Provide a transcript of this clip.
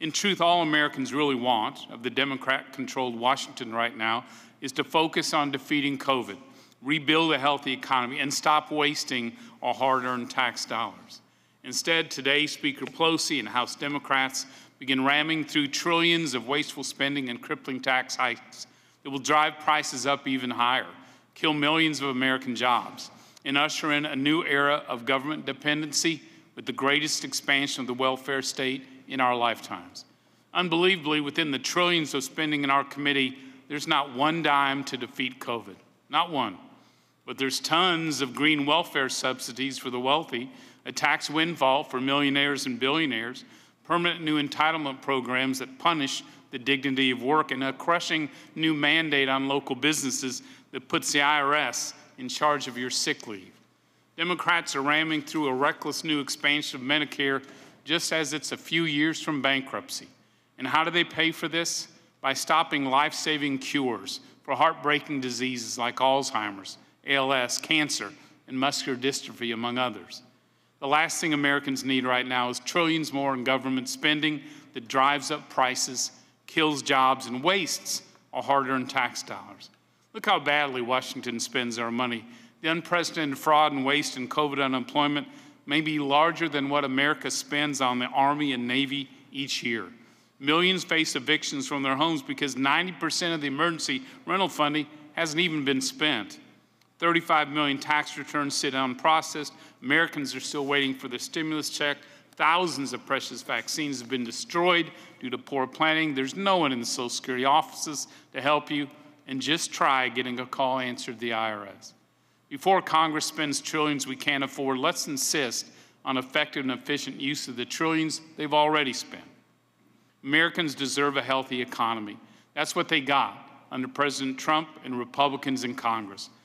In truth, all Americans really want of the Democrat controlled Washington right now is to focus on defeating COVID, rebuild a healthy economy, and stop wasting our hard earned tax dollars. Instead, today, Speaker Pelosi and House Democrats begin ramming through trillions of wasteful spending and crippling tax hikes that will drive prices up even higher, kill millions of American jobs, and usher in a new era of government dependency with the greatest expansion of the welfare state in our lifetimes. Unbelievably, within the trillions of spending in our committee, there's not one dime to defeat COVID. Not one. But there's tons of green welfare subsidies for the wealthy, a tax windfall for millionaires and billionaires, permanent new entitlement programs that punish the dignity of work, and a crushing new mandate on local businesses that puts the IRS in charge of your sick leave. Democrats are ramming through a reckless new expansion of Medicare just as it's a few years from bankruptcy. And how do they pay for this? By stopping life saving cures for heartbreaking diseases like Alzheimer's, ALS, cancer, and muscular dystrophy, among others. The last thing Americans need right now is trillions more in government spending that drives up prices, kills jobs, and wastes our hard earned tax dollars. Look how badly Washington spends our money. The unprecedented fraud and waste in COVID unemployment may be larger than what America spends on the Army and Navy each year. Millions face evictions from their homes because 90% of the emergency rental funding hasn't even been spent. 35 million tax returns sit unprocessed. Americans are still waiting for the stimulus check. Thousands of precious vaccines have been destroyed due to poor planning. There's no one in the Social Security offices to help you. And just try getting a call answered the IRS. Before Congress spends trillions we can't afford, let's insist on effective and efficient use of the trillions they've already spent. Americans deserve a healthy economy. That's what they got under President Trump and Republicans in Congress.